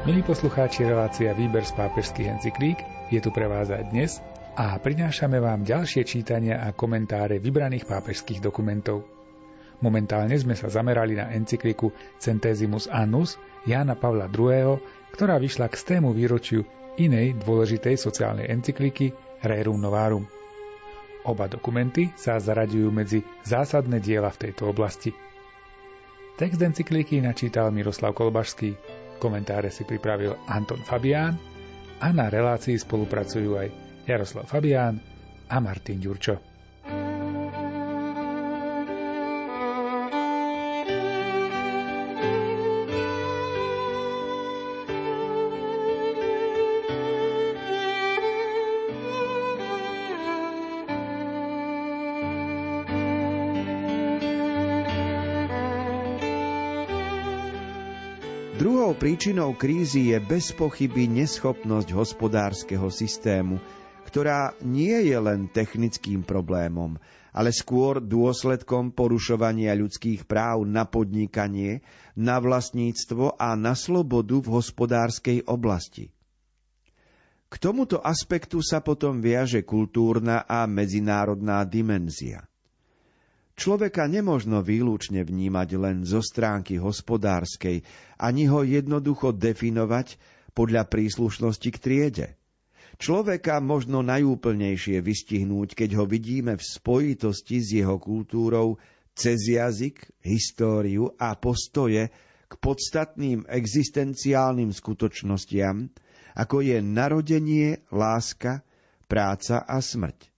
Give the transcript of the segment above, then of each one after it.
Milí poslucháči, relácia Výber z pápežských encyklík je tu pre vás aj dnes a prinášame vám ďalšie čítania a komentáre vybraných pápežských dokumentov. Momentálne sme sa zamerali na encykliku Centesimus Annus Jána Pavla II., ktorá vyšla k stému výročiu inej dôležitej sociálnej encykliky Rerum Novarum. Oba dokumenty sa zaraďujú medzi zásadné diela v tejto oblasti. Text encykliky načítal Miroslav Kolbašský, Komentáre si pripravil Anton Fabián a na relácii spolupracujú aj Jaroslav Fabián a Martin Ďurčo. Príčinou krízy je bez pochyby neschopnosť hospodárskeho systému, ktorá nie je len technickým problémom, ale skôr dôsledkom porušovania ľudských práv na podnikanie, na vlastníctvo a na slobodu v hospodárskej oblasti. K tomuto aspektu sa potom viaže kultúrna a medzinárodná dimenzia. Človeka nemožno výlučne vnímať len zo stránky hospodárskej, ani ho jednoducho definovať podľa príslušnosti k triede. Človeka možno najúplnejšie vystihnúť, keď ho vidíme v spojitosti s jeho kultúrou cez jazyk, históriu a postoje k podstatným existenciálnym skutočnostiam, ako je narodenie, láska, práca a smrť.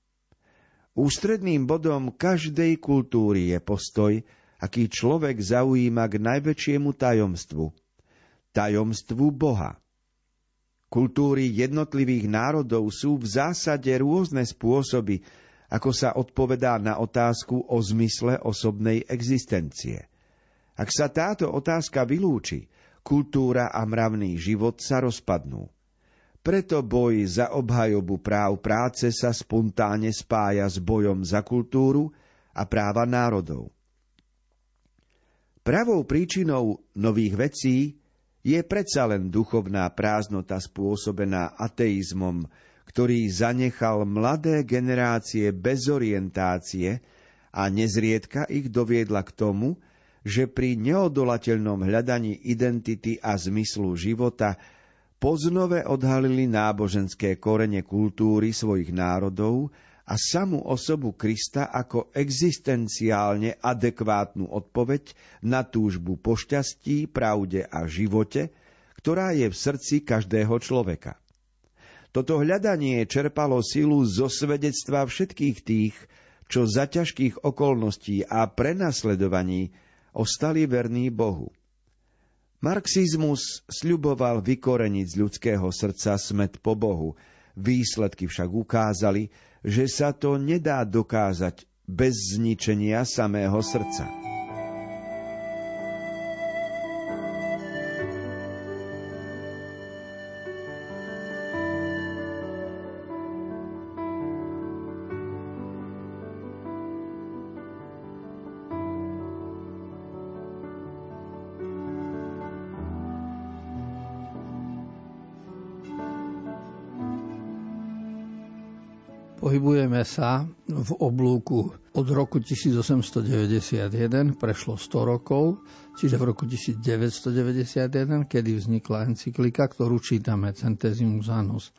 Ústredným bodom každej kultúry je postoj, aký človek zaujíma k najväčšiemu tajomstvu. Tajomstvu Boha. Kultúry jednotlivých národov sú v zásade rôzne spôsoby, ako sa odpovedá na otázku o zmysle osobnej existencie. Ak sa táto otázka vylúči, kultúra a mravný život sa rozpadnú. Preto boj za obhajobu práv práce sa spontánne spája s bojom za kultúru a práva národov. Pravou príčinou nových vecí je predsa len duchovná prázdnota spôsobená ateizmom, ktorý zanechal mladé generácie bez orientácie a nezriedka ich doviedla k tomu, že pri neodolateľnom hľadaní identity a zmyslu života poznove odhalili náboženské korene kultúry svojich národov a samú osobu Krista ako existenciálne adekvátnu odpoveď na túžbu po šťastí, pravde a živote, ktorá je v srdci každého človeka. Toto hľadanie čerpalo silu zo svedectva všetkých tých, čo za ťažkých okolností a prenasledovaní ostali verní Bohu. Marxizmus sľuboval vykoreniť z ľudského srdca smet po Bohu, výsledky však ukázali, že sa to nedá dokázať bez zničenia samého srdca. Pohybujeme sa v oblúku od roku 1891, prešlo 100 rokov, čiže v roku 1991, kedy vznikla encyklika, ktorú čítame Centesimus Annus.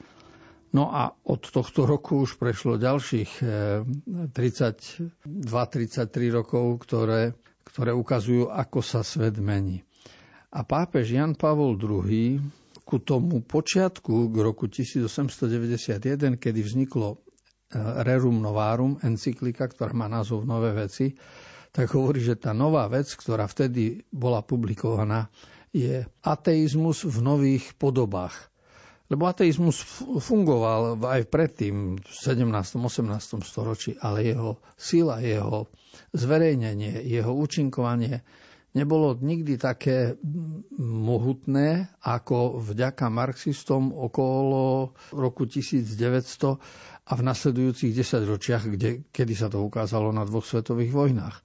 No a od tohto roku už prešlo ďalších 32-33 eh, rokov, ktoré, ktoré ukazujú, ako sa svet mení. A pápež Jan Pavol II ku tomu počiatku, k roku 1891, kedy vzniklo Rerum Novarum, encyklika, ktorá má názov Nové veci, tak hovorí, že tá nová vec, ktorá vtedy bola publikovaná, je ateizmus v nových podobách. Lebo ateizmus fungoval aj predtým, v 17. 18. storočí, ale jeho sila, jeho zverejnenie, jeho účinkovanie nebolo nikdy také mohutné ako vďaka marxistom okolo roku 1900 a v nasledujúcich desaťročiach, kedy sa to ukázalo na dvoch svetových vojnách.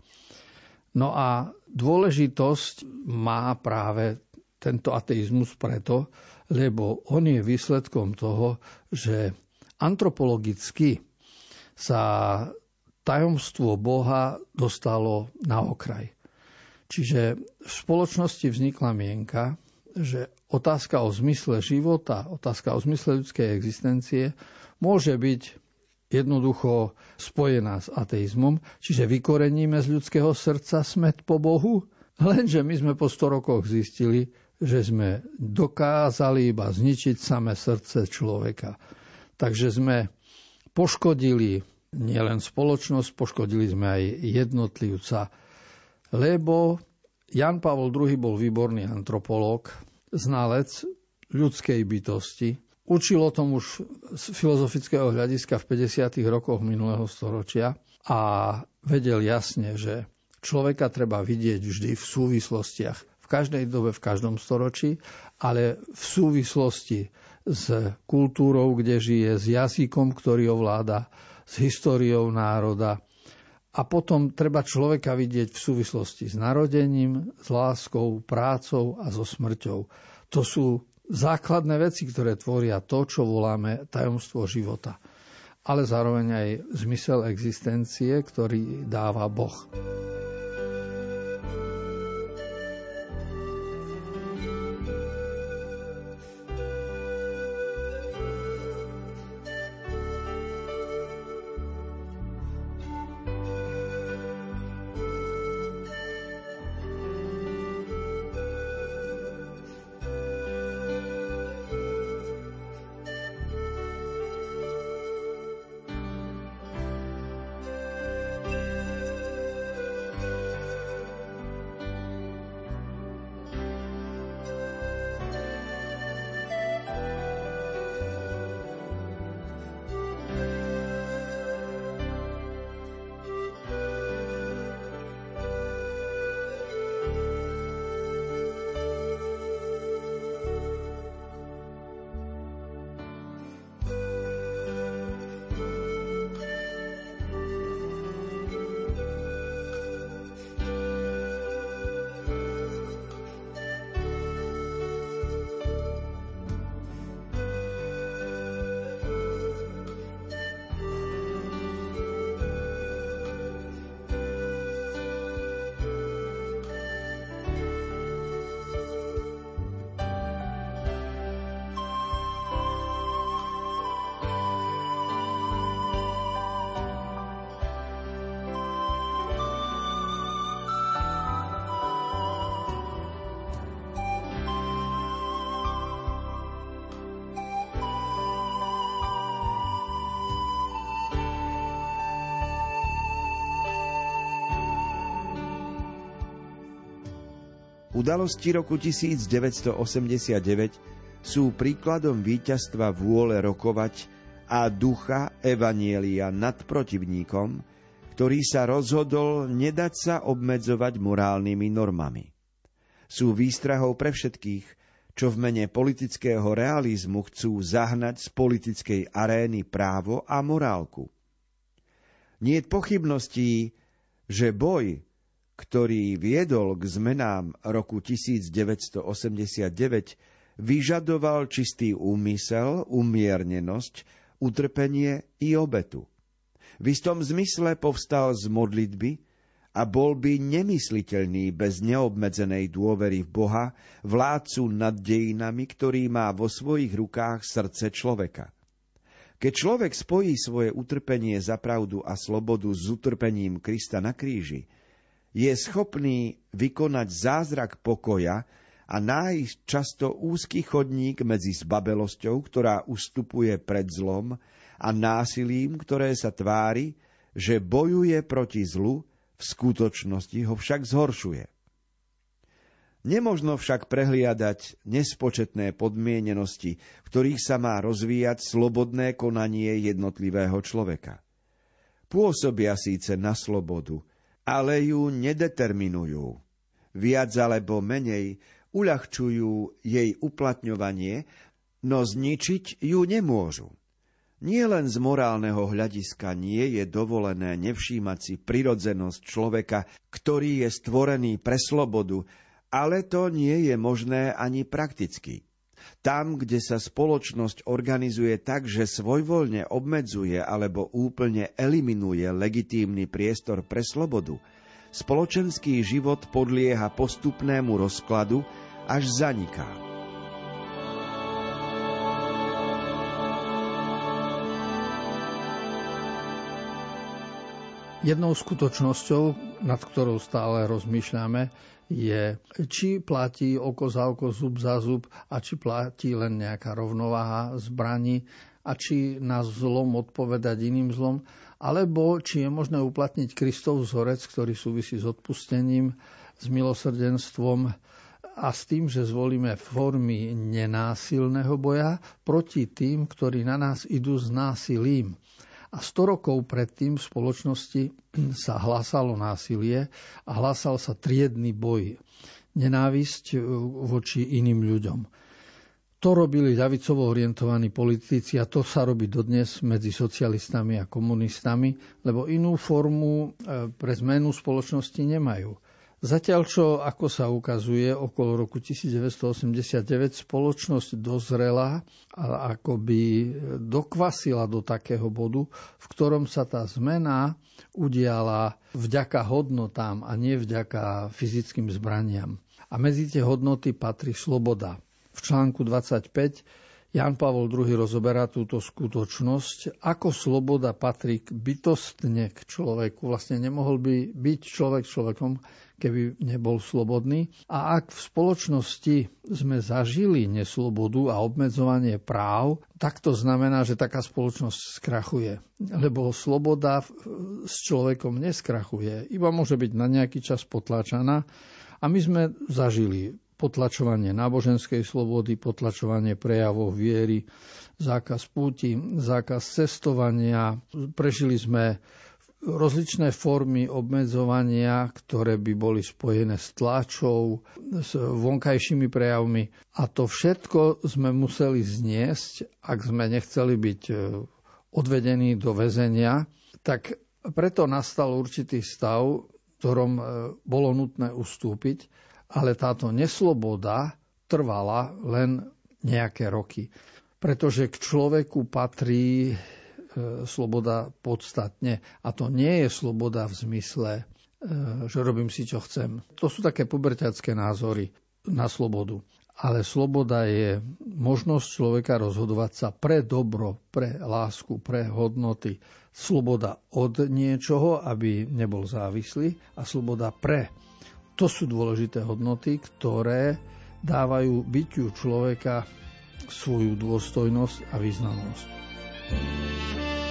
No a dôležitosť má práve tento ateizmus preto, lebo on je výsledkom toho, že antropologicky sa tajomstvo Boha dostalo na okraj. Čiže v spoločnosti vznikla mienka, že otázka o zmysle života, otázka o zmysle ľudskej existencie môže byť jednoducho spojená s ateizmom, čiže vykoreníme z ľudského srdca smet po Bohu, lenže my sme po 100 rokoch zistili, že sme dokázali iba zničiť samé srdce človeka. Takže sme poškodili nielen spoločnosť, poškodili sme aj jednotlivca, lebo Jan Pavol II bol výborný antropológ, znalec ľudskej bytosti. Učil o tom už z filozofického hľadiska v 50. rokoch minulého storočia a vedel jasne, že človeka treba vidieť vždy v súvislostiach. V každej dobe, v každom storočí, ale v súvislosti s kultúrou, kde žije, s jazykom, ktorý ovláda, s históriou národa. A potom treba človeka vidieť v súvislosti s narodením, s láskou, prácou a so smrťou. To sú základné veci, ktoré tvoria to, čo voláme tajomstvo života. Ale zároveň aj zmysel existencie, ktorý dáva Boh. Udalosti roku 1989 sú príkladom víťazstva vôle rokovať a ducha Evanielia nad protivníkom, ktorý sa rozhodol nedať sa obmedzovať morálnymi normami. Sú výstrahou pre všetkých, čo v mene politického realizmu chcú zahnať z politickej arény právo a morálku. Nie je pochybností, že boj ktorý viedol k zmenám roku 1989, vyžadoval čistý úmysel, umiernenosť, utrpenie i obetu. V istom zmysle povstal z modlitby a bol by nemysliteľný bez neobmedzenej dôvery v Boha, vládcu nad dejinami, ktorý má vo svojich rukách srdce človeka. Keď človek spojí svoje utrpenie za pravdu a slobodu s utrpením Krista na kríži, je schopný vykonať zázrak pokoja a nájsť často úzky chodník medzi zbabelosťou, ktorá ustupuje pred zlom, a násilím, ktoré sa tvári, že bojuje proti zlu, v skutočnosti ho však zhoršuje. Nemožno však prehliadať nespočetné podmienenosti, v ktorých sa má rozvíjať slobodné konanie jednotlivého človeka. Pôsobia síce na slobodu, ale ju nedeterminujú. Viac alebo menej uľahčujú jej uplatňovanie, no zničiť ju nemôžu. Nie len z morálneho hľadiska nie je dovolené nevšímať si prirodzenosť človeka, ktorý je stvorený pre slobodu Ale to nie je možné ani prakticky. Tam, kde sa spoločnosť organizuje tak, že svojvoľne obmedzuje alebo úplne eliminuje legitímny priestor pre slobodu, spoločenský život podlieha postupnému rozkladu až zaniká. Jednou skutočnosťou, nad ktorou stále rozmýšľame, je, či platí oko za oko, zub za zub a či platí len nejaká rovnováha zbraní a či na zlom odpovedať iným zlom, alebo či je možné uplatniť Kristov vzorec, ktorý súvisí s odpustením, s milosrdenstvom a s tým, že zvolíme formy nenásilného boja proti tým, ktorí na nás idú s násilím. A 100 rokov predtým v spoločnosti sa hlásalo násilie a hlásal sa triedny boj, nenávisť e, voči iným ľuďom. To robili ľavicovo orientovaní politici a to sa robí dodnes medzi socialistami a komunistami, lebo inú formu e, pre zmenu spoločnosti nemajú. Zatiaľ čo, ako sa ukazuje, okolo roku 1989 spoločnosť dozrela a akoby dokvasila do takého bodu, v ktorom sa tá zmena udiala vďaka hodnotám a nie vďaka fyzickým zbraniam. A medzi tie hodnoty patrí sloboda. V článku 25 Jan Pavol II rozoberá túto skutočnosť, ako sloboda patrí bytostne k človeku. Vlastne nemohol by byť človek človekom, keby nebol slobodný. A ak v spoločnosti sme zažili neslobodu a obmedzovanie práv, tak to znamená, že taká spoločnosť skrachuje. Lebo sloboda s človekom neskrachuje, iba môže byť na nejaký čas potlačaná. A my sme zažili potlačovanie náboženskej slobody, potlačovanie prejavov viery, zákaz púti, zákaz cestovania. Prežili sme rozličné formy obmedzovania, ktoré by boli spojené s tlačou, s vonkajšími prejavmi. A to všetko sme museli zniesť, ak sme nechceli byť e, odvedení do väzenia. Tak preto nastal určitý stav, v ktorom e, bolo nutné ustúpiť, ale táto nesloboda trvala len nejaké roky. Pretože k človeku patrí sloboda podstatne. A to nie je sloboda v zmysle, e, že robím si, čo chcem. To sú také puberťacké názory na slobodu. Ale sloboda je možnosť človeka rozhodovať sa pre dobro, pre lásku, pre hodnoty. Sloboda od niečoho, aby nebol závislý a sloboda pre. To sú dôležité hodnoty, ktoré dávajú bytiu človeka svoju dôstojnosť a významnosť. うん。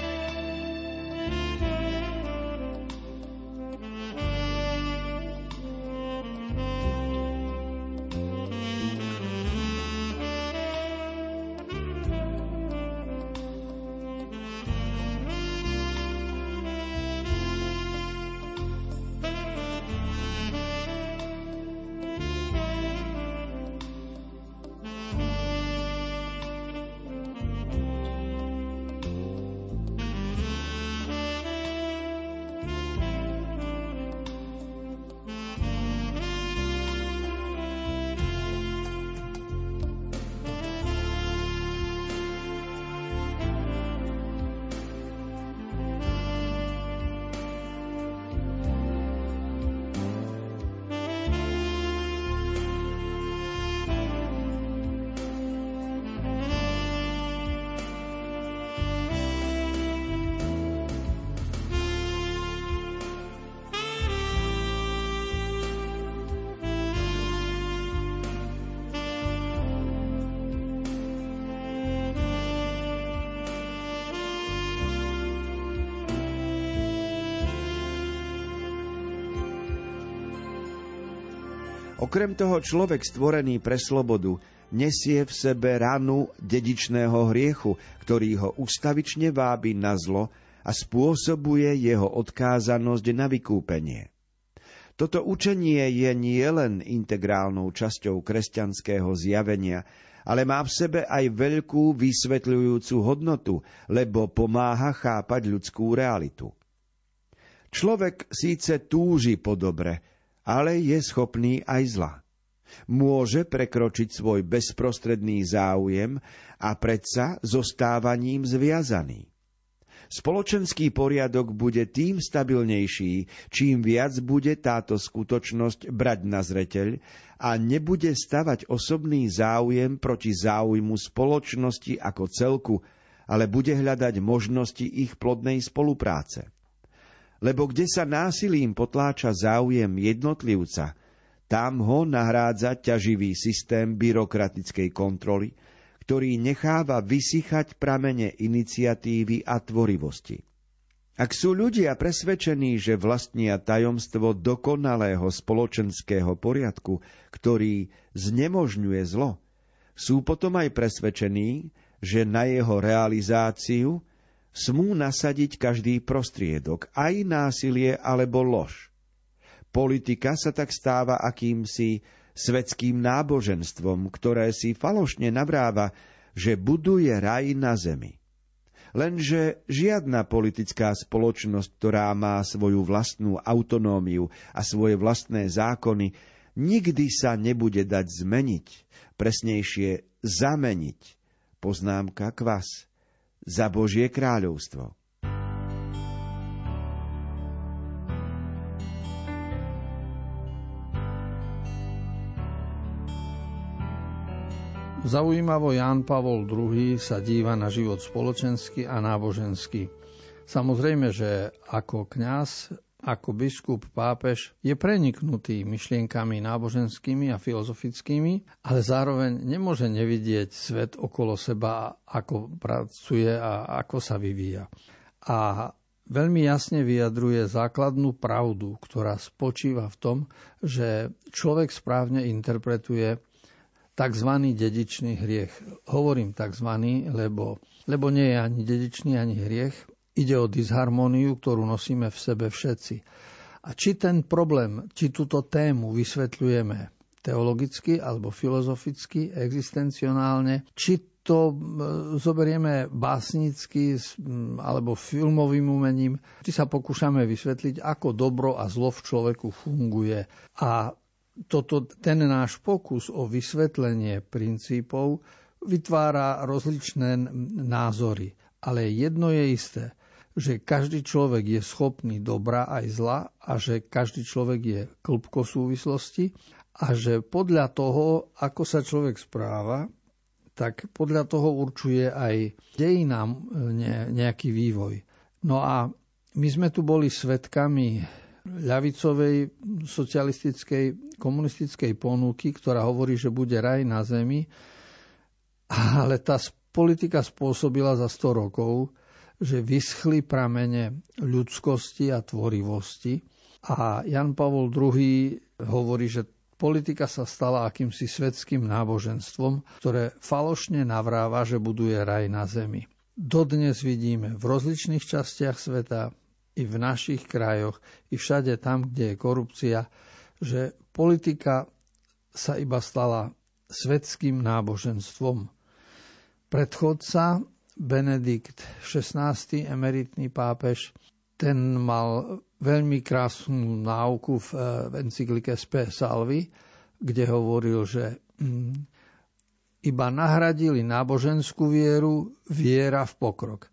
Okrem toho človek stvorený pre slobodu nesie v sebe ranu dedičného hriechu, ktorý ho ustavične vábi na zlo a spôsobuje jeho odkázanosť na vykúpenie. Toto učenie je nielen integrálnou časťou kresťanského zjavenia, ale má v sebe aj veľkú vysvetľujúcu hodnotu, lebo pomáha chápať ľudskú realitu. Človek síce túži po dobre, ale je schopný aj zla. Môže prekročiť svoj bezprostredný záujem a predsa zostávaním zviazaný. Spoločenský poriadok bude tým stabilnejší, čím viac bude táto skutočnosť brať na zreteľ a nebude stavať osobný záujem proti záujmu spoločnosti ako celku, ale bude hľadať možnosti ich plodnej spolupráce. Lebo kde sa násilím potláča záujem jednotlivca, tam ho nahrádza ťaživý systém byrokratickej kontroly, ktorý necháva vysychať pramene iniciatívy a tvorivosti. Ak sú ľudia presvedčení, že vlastnia tajomstvo dokonalého spoločenského poriadku, ktorý znemožňuje zlo, sú potom aj presvedčení, že na jeho realizáciu smú nasadiť každý prostriedok, aj násilie alebo lož. Politika sa tak stáva akýmsi svetským náboženstvom, ktoré si falošne navráva, že buduje raj na zemi. Lenže žiadna politická spoločnosť, ktorá má svoju vlastnú autonómiu a svoje vlastné zákony, nikdy sa nebude dať zmeniť, presnejšie zameniť. Poznámka kvas za Božie kráľovstvo. Zaujímavo Ján Pavol II sa díva na život spoločensky a nábožensky. Samozrejme, že ako kňaz, ako biskup, pápež je preniknutý myšlienkami náboženskými a filozofickými, ale zároveň nemôže nevidieť svet okolo seba, ako pracuje a ako sa vyvíja. A veľmi jasne vyjadruje základnú pravdu, ktorá spočíva v tom, že človek správne interpretuje tzv. dedičný hriech. Hovorím tzv., lebo, lebo nie je ani dedičný, ani hriech. Ide o disharmóniu, ktorú nosíme v sebe všetci. A či ten problém, či túto tému vysvetľujeme teologicky alebo filozoficky, existencionálne, či to zoberieme básnicky alebo filmovým umením, či sa pokúšame vysvetliť, ako dobro a zlo v človeku funguje. A toto, ten náš pokus o vysvetlenie princípov vytvára rozličné názory. Ale jedno je isté, že každý človek je schopný dobra aj zla a že každý človek je klbko súvislosti a že podľa toho, ako sa človek správa, tak podľa toho určuje aj dejinám nejaký vývoj. No a my sme tu boli svetkami ľavicovej, socialistickej, komunistickej ponuky, ktorá hovorí, že bude raj na zemi, ale tá politika spôsobila za 100 rokov, že vyschli pramene ľudskosti a tvorivosti. A Jan Pavol II hovorí, že politika sa stala akýmsi svetským náboženstvom, ktoré falošne navráva, že buduje raj na zemi. Dodnes vidíme v rozličných častiach sveta, i v našich krajoch, i všade tam, kde je korupcia, že politika sa iba stala svetským náboženstvom. Predchodca Benedikt XVI, emeritný pápež, ten mal veľmi krásnu náuku v, v encyklike Spe Salvi, kde hovoril, že mm, iba nahradili náboženskú vieru viera v pokrok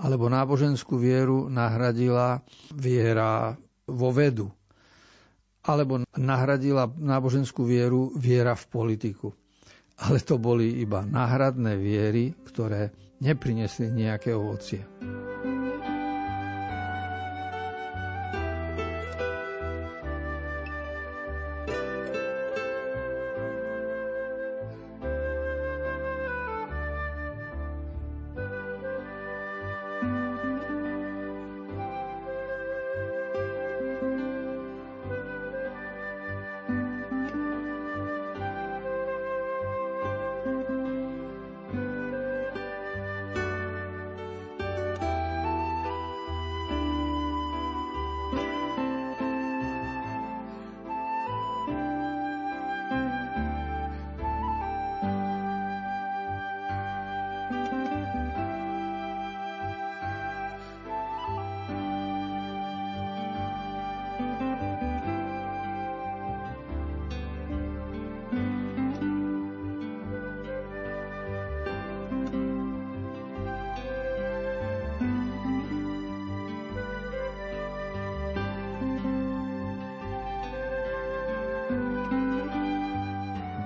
alebo náboženskú vieru nahradila viera vo vedu, alebo nahradila náboženskú vieru viera v politiku. Ale to boli iba náhradné viery, ktoré neprinesli nejaké ovocie.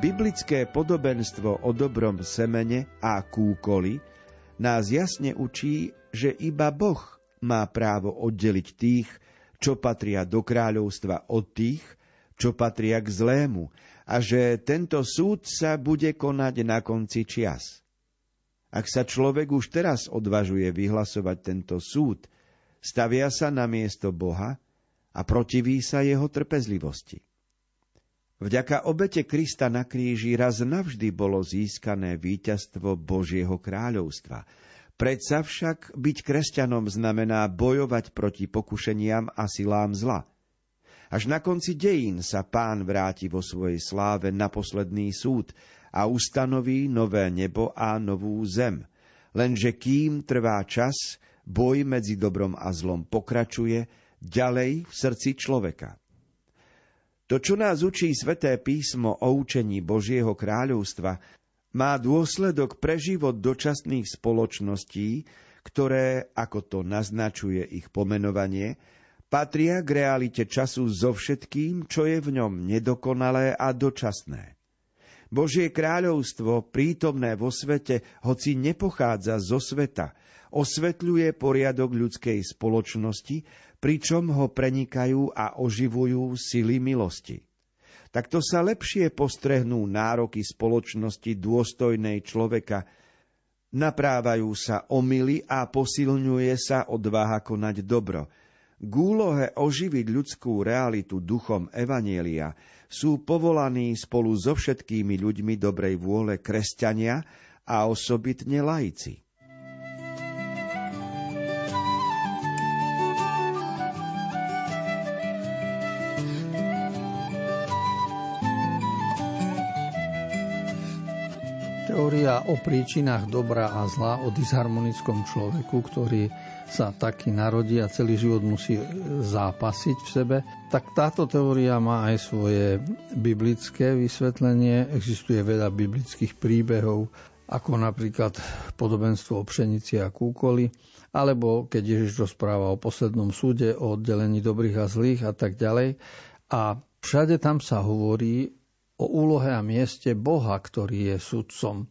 Biblické podobenstvo o dobrom semene a kúkoli nás jasne učí, že iba Boh má právo oddeliť tých, čo patria do kráľovstva od tých, čo patria k zlému a že tento súd sa bude konať na konci čias. Ak sa človek už teraz odvažuje vyhlasovať tento súd, stavia sa na miesto Boha a protiví sa jeho trpezlivosti. Vďaka obete Krista na kríži raz navždy bolo získané víťazstvo Božieho kráľovstva. Predsa však byť kresťanom znamená bojovať proti pokušeniam a silám zla. Až na konci dejín sa pán vráti vo svojej sláve na posledný súd a ustanoví nové nebo a novú zem. Lenže kým trvá čas, boj medzi dobrom a zlom pokračuje ďalej v srdci človeka. To, čo nás učí sväté písmo o učení Božieho kráľovstva, má dôsledok pre život dočasných spoločností, ktoré, ako to naznačuje ich pomenovanie, patria k realite času so všetkým, čo je v ňom nedokonalé a dočasné. Božie kráľovstvo, prítomné vo svete, hoci nepochádza zo sveta, osvetľuje poriadok ľudskej spoločnosti, pričom ho prenikajú a oživujú sily milosti. Takto sa lepšie postrehnú nároky spoločnosti dôstojnej človeka, naprávajú sa omily a posilňuje sa odvaha konať dobro. K úlohe oživiť ľudskú realitu duchom Evanielia sú povolaní spolu so všetkými ľuďmi dobrej vôle kresťania a osobitne laici. O príčinách dobra a zla, o disharmonickom človeku, ktorý sa taký narodí a celý život musí zápasiť v sebe, tak táto teória má aj svoje biblické vysvetlenie. Existuje veľa biblických príbehov, ako napríklad podobenstvo o pšenici a kúkoli, alebo keď Ježiš rozpráva o poslednom súde, o oddelení dobrých a zlých a tak ďalej. A všade tam sa hovorí o úlohe a mieste Boha, ktorý je sudcom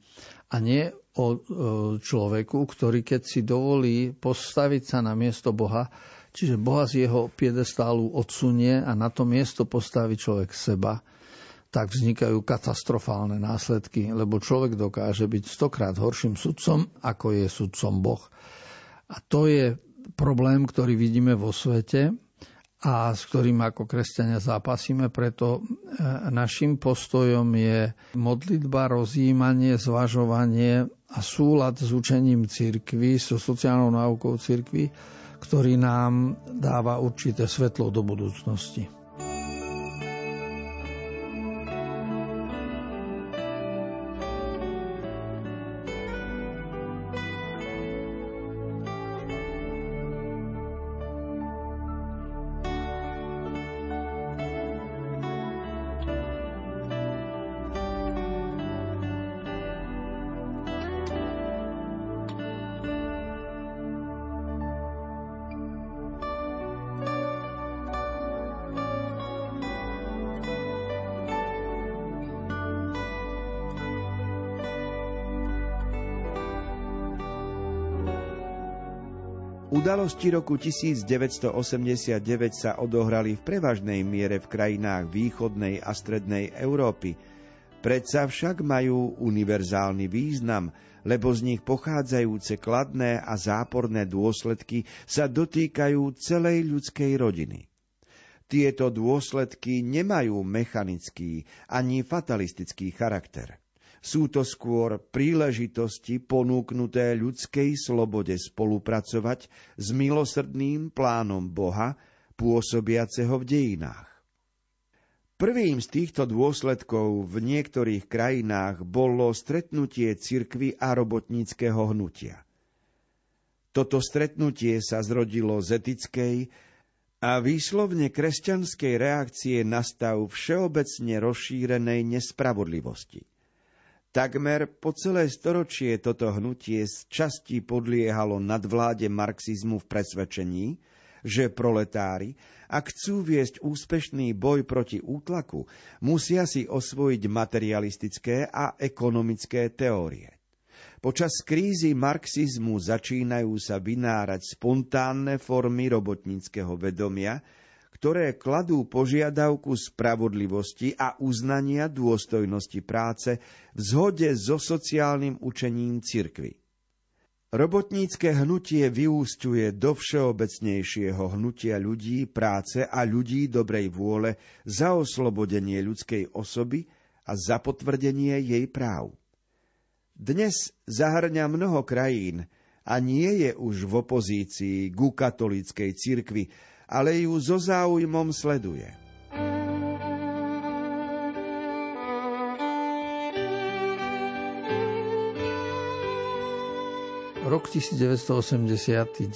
a nie o človeku, ktorý keď si dovolí postaviť sa na miesto Boha, čiže Boha z jeho piedestálu odsunie a na to miesto postaví človek seba, tak vznikajú katastrofálne následky, lebo človek dokáže byť stokrát horším sudcom, ako je sudcom Boh. A to je problém, ktorý vidíme vo svete a s ktorým ako kresťania zápasíme. Preto e, našim postojom je modlitba, rozjímanie, zvažovanie a súlad s učením cirkvy, so sociálnou náukou cirkvy, ktorý nám dáva určité svetlo do budúcnosti. Udalosti roku 1989 sa odohrali v prevažnej miere v krajinách východnej a strednej Európy. Predsa však majú univerzálny význam, lebo z nich pochádzajúce kladné a záporné dôsledky sa dotýkajú celej ľudskej rodiny. Tieto dôsledky nemajú mechanický ani fatalistický charakter. Sú to skôr príležitosti ponúknuté ľudskej slobode spolupracovať s milosrdným plánom Boha, pôsobiaceho v dejinách. Prvým z týchto dôsledkov v niektorých krajinách bolo stretnutie cirkvy a robotníckého hnutia. Toto stretnutie sa zrodilo z etickej a výslovne kresťanskej reakcie na stav všeobecne rozšírenej nespravodlivosti. Takmer po celé storočie toto hnutie z časti podliehalo nadvláde marxizmu v presvedčení, že proletári, ak chcú viesť úspešný boj proti útlaku, musia si osvojiť materialistické a ekonomické teórie. Počas krízy marxizmu začínajú sa vynárať spontánne formy robotníckého vedomia, ktoré kladú požiadavku spravodlivosti a uznania dôstojnosti práce v zhode so sociálnym učením cirkvy. Robotnícke hnutie vyústiuje do všeobecnejšieho hnutia ľudí práce a ľudí dobrej vôle za oslobodenie ľudskej osoby a za potvrdenie jej práv. Dnes zahrňa mnoho krajín a nie je už v opozícii ku katolíckej cirkvi, ale ju so záujmom sleduje. Rok 1989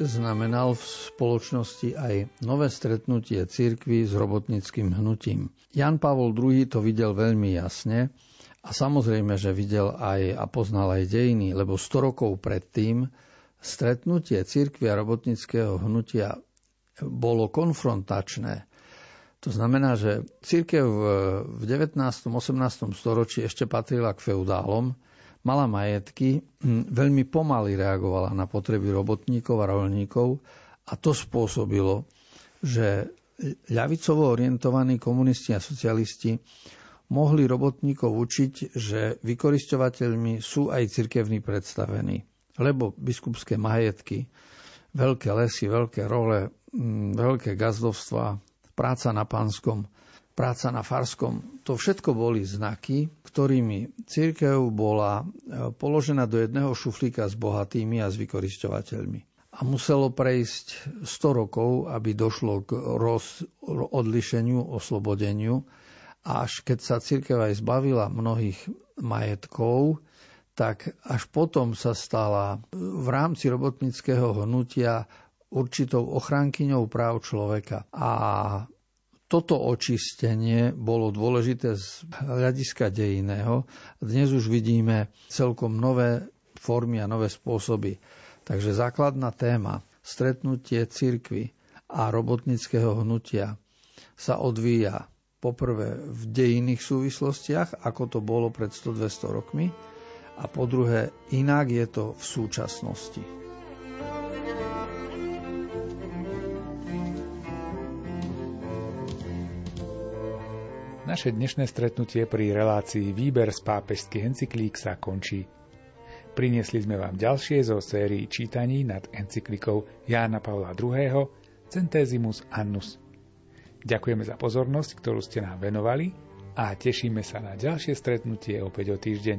znamenal v spoločnosti aj nové stretnutie cirkvy s robotnickým hnutím. Jan Pavol II to videl veľmi jasne a samozrejme, že videl aj a poznal aj dejiny, lebo 100 rokov predtým stretnutie cirkvy a robotnického hnutia bolo konfrontačné. To znamená, že církev v 19. 18. storočí ešte patrila k feudálom, mala majetky, hm, veľmi pomaly reagovala na potreby robotníkov a rolníkov a to spôsobilo, že ľavicovo orientovaní komunisti a socialisti mohli robotníkov učiť, že vykoristovateľmi sú aj cirkevní predstavení, lebo biskupské majetky, veľké lesy, veľké role, veľké gazdovstva, práca na pánskom, práca na farskom. To všetko boli znaky, ktorými církev bola e, položená do jedného šuflíka s bohatými a s vykoristovateľmi. A muselo prejsť 100 rokov, aby došlo k roz, odlišeniu, oslobodeniu. A až keď sa církev aj zbavila mnohých majetkov, tak až potom sa stala v rámci robotnického hnutia určitou ochránkyňou práv človeka. A toto očistenie bolo dôležité z hľadiska dejného. Dnes už vidíme celkom nové formy a nové spôsoby. Takže základná téma stretnutie cirkvy a robotnického hnutia sa odvíja poprvé v dejinných súvislostiach, ako to bolo pred 100-200 rokmi, a po druhé inak je to v súčasnosti. Naše dnešné stretnutie pri relácii Výber z pápežských encyklík sa končí. Priniesli sme vám ďalšie zo sérii čítaní nad encyklikou Jána Pavla II. Centesimus Annus. Ďakujeme za pozornosť, ktorú ste nám venovali a tešíme sa na ďalšie stretnutie opäť o týždeň.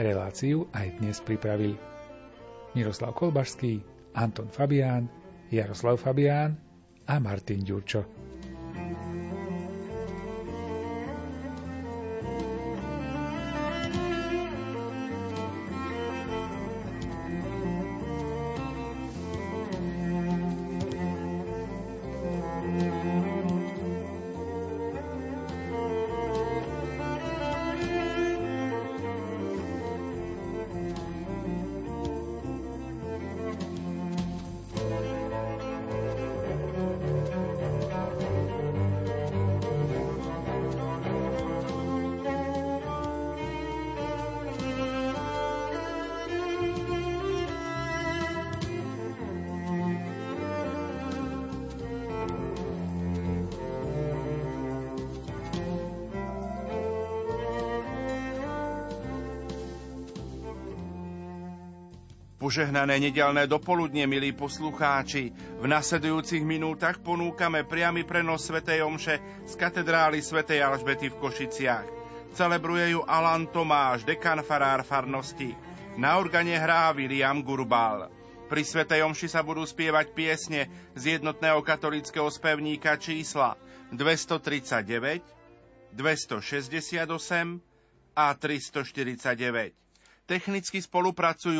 Reláciu aj dnes pripravili Miroslav Kolbašský, Anton Fabián, Jaroslav Fabián a Martin Ďurčo. Požehnané nedelné dopoludne, milí poslucháči. V nasledujúcich minútach ponúkame priamy prenos Svetej Omše z katedrály Svetej Alžbety v Košiciach. Celebruje ju Alan Tomáš, dekan farár farnosti. Na organe hrá William Gurbal. Pri Svetej Omši sa budú spievať piesne z jednotného katolického spevníka čísla 239, 268 a 349. Technicky spolupracujú